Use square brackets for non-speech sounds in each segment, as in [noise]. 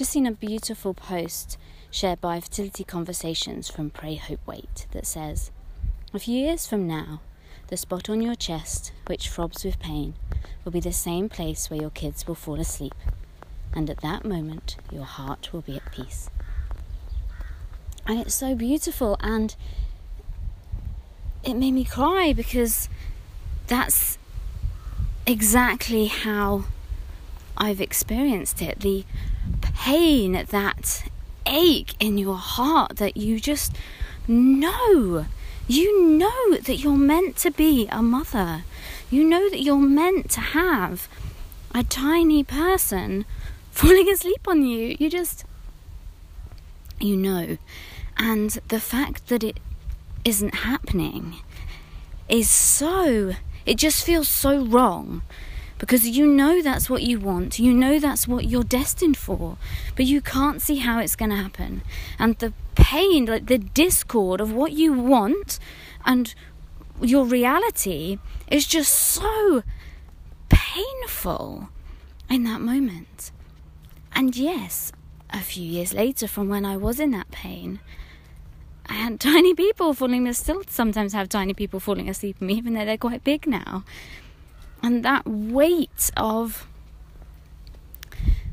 just seen a beautiful post shared by Fertility Conversations from Pray Hope Wait that says, A few years from now, the spot on your chest, which throbs with pain, will be the same place where your kids will fall asleep, and at that moment, your heart will be at peace. And it's so beautiful, and it made me cry because that's exactly how I've experienced it. The pain, that ache in your heart that you just know. You know that you're meant to be a mother. You know that you're meant to have a tiny person [laughs] falling asleep on you. You just, you know. And the fact that it isn't happening is so, it just feels so wrong because you know that's what you want, you know that's what you're destined for, but you can't see how it's going to happen. And the pain, like the discord of what you want and your reality is just so painful in that moment. And yes, a few years later, from when I was in that pain, I had [laughs] tiny people falling. I still sometimes have tiny people falling asleep on me, even though they're quite big now and that weight of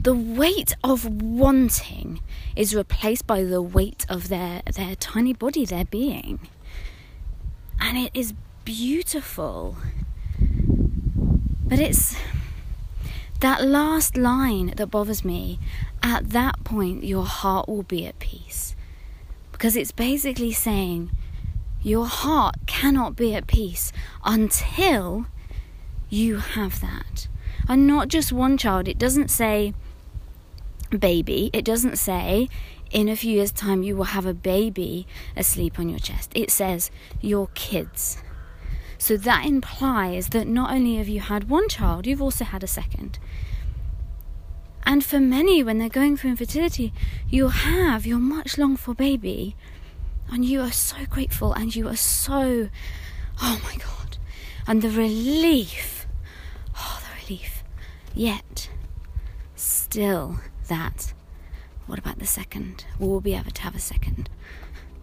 the weight of wanting is replaced by the weight of their their tiny body their being. And it is beautiful. But it's that last line that bothers me. At that point your heart will be at peace. Because it's basically saying your heart cannot be at peace until you have that. And not just one child. It doesn't say baby, it doesn't say in a few years' time you will have a baby asleep on your chest. It says your kids. So that implies that not only have you had one child, you've also had a second. And for many, when they're going through infertility, you'll have your much longed for baby, and you are so grateful and you are so, oh my God, and the relief relief. Yet, still that. What about the second? Will we to have a second?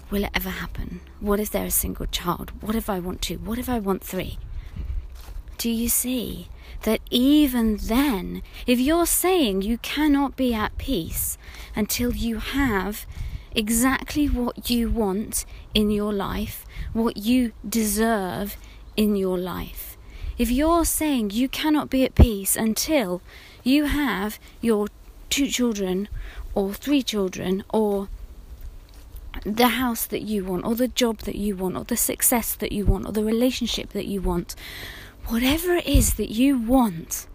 Will it ever happen? What if there is a single child? What if I want two? What if I want three? Do you see that even then, if you're saying you cannot be at peace until you have exactly what you want in your life, what you deserve in your life, if you're saying you cannot be at peace until you have your two children or three children or the house that you want or the job that you want or the success that you want or the relationship that you want, whatever it is that you want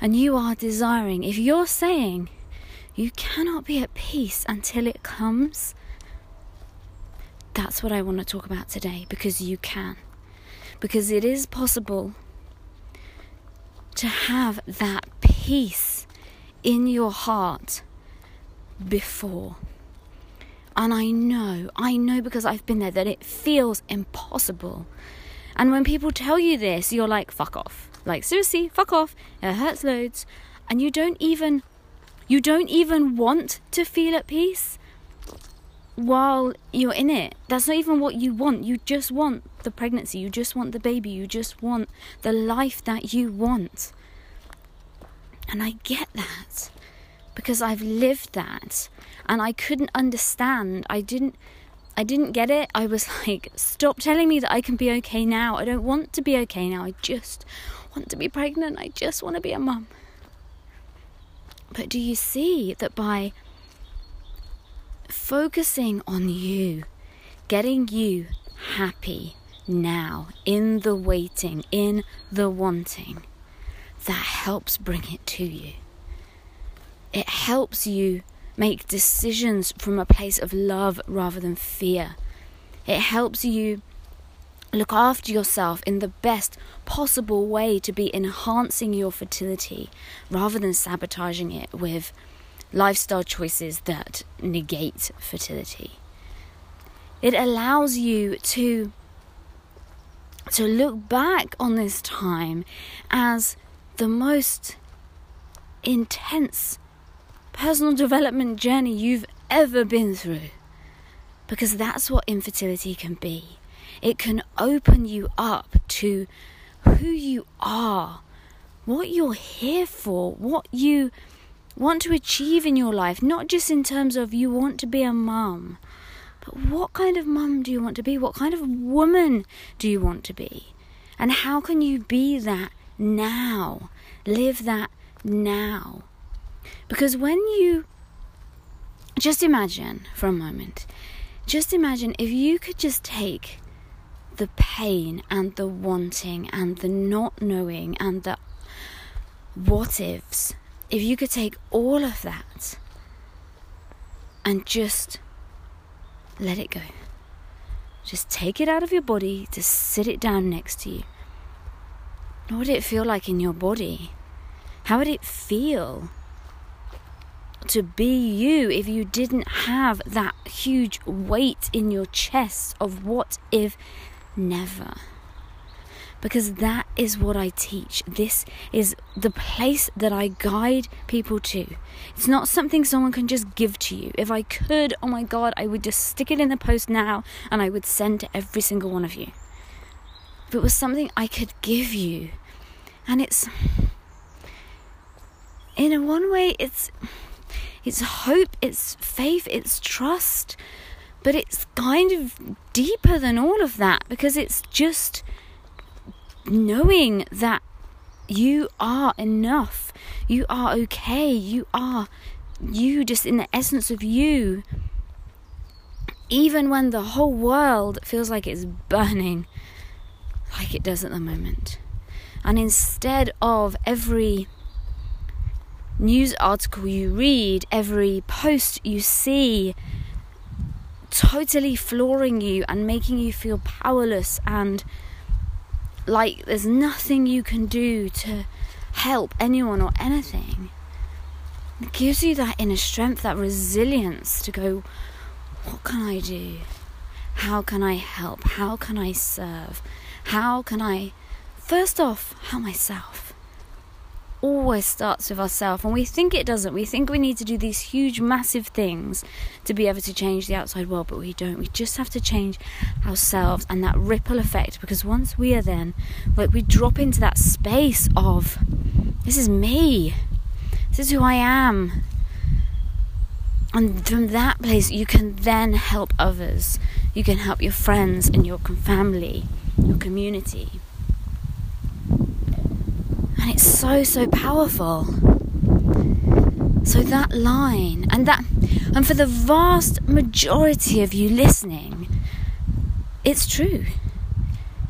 and you are desiring, if you're saying you cannot be at peace until it comes, that's what I want to talk about today because you can. Because it is possible to have that peace in your heart before. And I know, I know because I've been there that it feels impossible. And when people tell you this, you're like, fuck off. Like, seriously, fuck off. It hurts loads. And you don't even, you don't even want to feel at peace while you're in it. That's not even what you want. You just want the pregnancy. You just want the baby. You just want the life that you want. And I get that because I've lived that and I couldn't understand. I didn't I didn't get it. I was [laughs] like, stop telling me that I can be okay now. I don't want to be okay now. I just want to be pregnant. I just want to be a mum. But do you see that by focusing on you, getting you happy now, in the waiting, in the wanting, that helps bring it to you. It helps you make decisions from a place of love rather than fear. It helps you look after yourself in the best possible way to be enhancing your fertility rather than sabotaging it with lifestyle choices that negate fertility. It allows you to to look back on this time as the most intense personal development journey you've ever been through. Because that's what infertility can be. It can open you up to who you are, what you're here for, what you want to achieve in your life, not just in terms of you want to be a mum, but what kind of mum do you want to be? What kind of woman do you want to be? And how can you be that now? Live that now. Because when you just imagine for a moment, just imagine if you could just take the pain and the wanting and the not knowing and the what ifs, if you could take all of that and just let it go. Just take it out of your body, to sit it down next to you. What would it feel like in your body? How would it feel to be you if you didn't have that huge weight in your chest of what if never? Because that is what I teach. This is the place that I guide people to. It's not something someone can just give to you. If I could, oh my God, I would just stick it in the post now and I would send to every single one of you. If it was something I could give you, and it's in a one way, it's it's hope, it's faith, it's trust, but it's kind of deeper than all of that because it's just knowing that you are enough, you are okay, you are you just in the essence of you. Even when the whole world feels like it's burning, like it does at the moment. And instead of every news article you read, every post you see, totally flooring you and making you feel powerless and like there's nothing you can do to help anyone or anything. It gives you that inner strength, that resilience to go, what can I do? How can I help? How can I serve? How can I, first off, help myself? Always starts with ourselves and we think it doesn't. We think we need to do these huge massive things to be able to change the outside world but we don't. We just have to change ourselves and that ripple effect because once we are then like we drop into that space of this is me. This is who i am. And from that place you can then help others. You can help your friends and your family your community and it's so, so powerful. So that line, and that, and for the vast majority of you listening, it's true.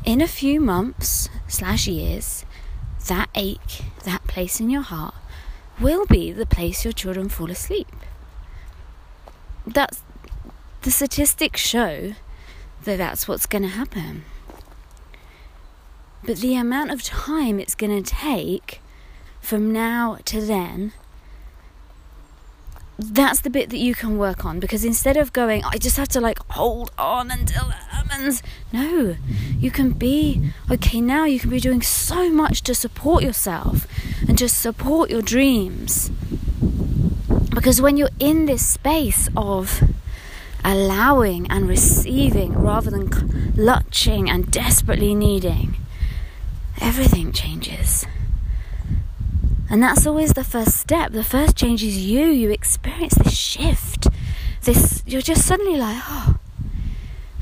In a few months slash years, that ache, that place in your heart, will be the place your children fall asleep. That's the statistics show that that's what's going to happen. But the amount of time it's going to take from now to then, that's the bit that you can work on because instead of going, I just have to like hold on until it happens. No, you can be okay now. You can be doing so much to support yourself and just support your dreams. Because when you're in this space of allowing and receiving rather than clutching and desperately needing, everything changes. And that's always the first step. The first change is you. You experience this shift. This you're just suddenly like, oh.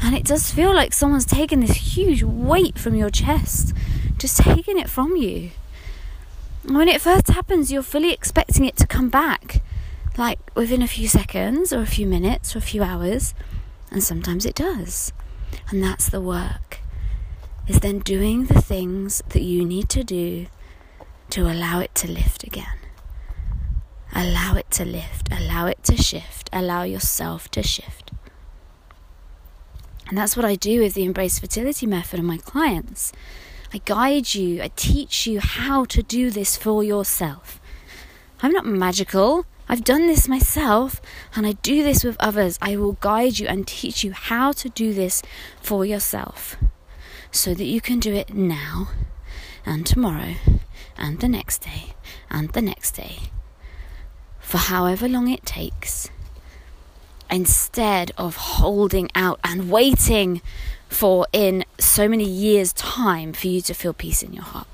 And it does feel like someone's taken this huge weight from your chest, just taking it from you. When it first happens, you're fully expecting it to come back, like within a few seconds or a few minutes or a few hours, and sometimes it does. And that's the work is then doing the things that you need to do to allow it to lift again. Allow it to lift, allow it to shift, allow yourself to shift. And that's what I do with the Embrace Fertility Method and my clients. I guide you, I teach you how to do this for yourself. I'm not magical. I've done this myself and I do this with others. I will guide you and teach you how to do this for yourself so that you can do it now and tomorrow and the next day and the next day for however long it takes instead of holding out and waiting for in so many years' time for you to feel peace in your heart.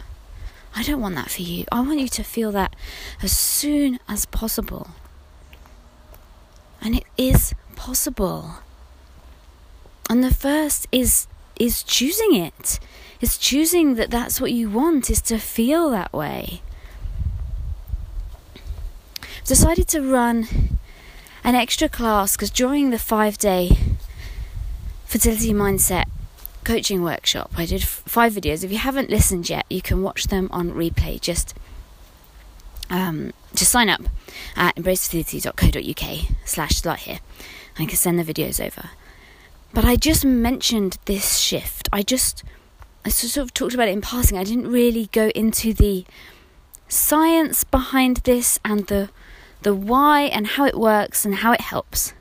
I don't want that for you. I want you to feel that as soon as possible. And it is possible. And the first is is choosing it. Is choosing that that's what you want is to feel that way. I've decided to run an extra class because during the 5-day fertility mindset coaching workshop, I did five videos. If you haven't listened yet, you can watch them on replay. Just um, just sign up at embracefertility.co.uk slash start here. I can send the videos over. But I just mentioned this shift. I just I sort of talked about it in passing. I didn't really go into the science behind this and the the why and how it works and how it helps.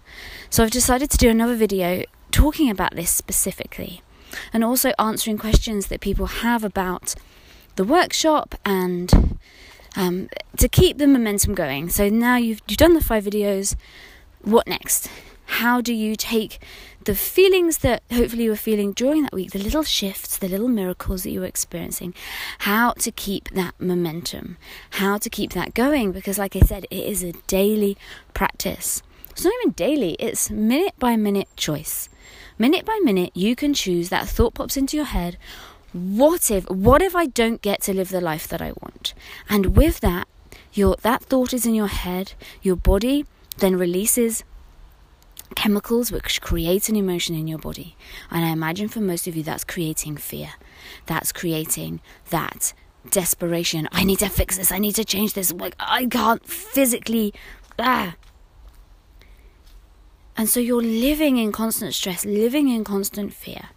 So I've decided to do another video talking about this specifically and also answering questions that people have about the workshop and um, to keep the momentum going. So now you've, you've done the five videos, what next? How do you take the feelings that hopefully you were feeling during that week, the little shifts, the little miracles that you were experiencing, how to keep that momentum, how to keep that going? Because, like I said, it is a daily practice. It's not even daily, it's minute by minute choice. Minute by minute, you can choose that thought pops into your head. What if, what if I don't get to live the life that I want? And with that, your, that thought is in your head, your body then releases chemicals which create an emotion in your body. And I imagine for most of you, that's creating fear. That's creating that desperation. I need to fix this. I need to change this. Like, I can't physically. Ah. And so you're living in constant stress, living in constant fear.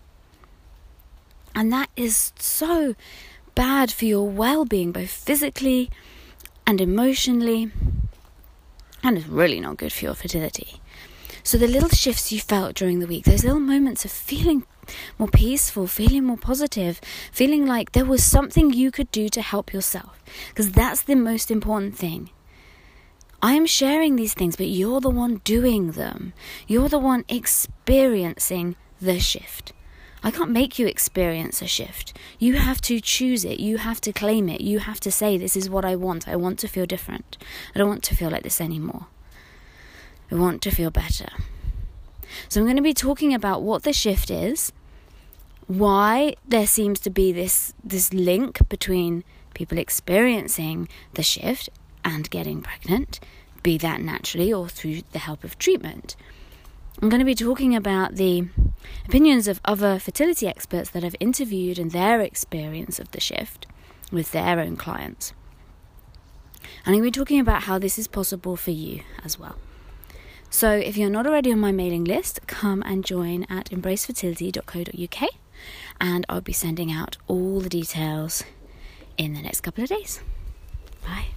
And that is so bad for your well being, both physically and emotionally. And it's really not good for your fertility. So the little shifts you felt during the week, those little moments of feeling more peaceful, feeling more positive, feeling like there was something you could do to help yourself, because that's the most important thing. I am sharing these things, but you're the one doing them. You're the one experiencing the shift. I can't make you experience a shift. You have to choose it. You have to claim it. You have to say, This is what I want. I want to feel different. I don't want to feel like this anymore. We want to feel better. So, I'm going to be talking about what the shift is, why there seems to be this, this link between people experiencing the shift and getting pregnant, be that naturally or through the help of treatment. I'm going to be talking about the opinions of other fertility experts that I've interviewed and their experience of the shift with their own clients. And I'm going to be talking about how this is possible for you as well. So if you're not already on my mailing list, come and join at embracefertility.co.uk and I'll be sending out all the details in the next couple of days. Bye.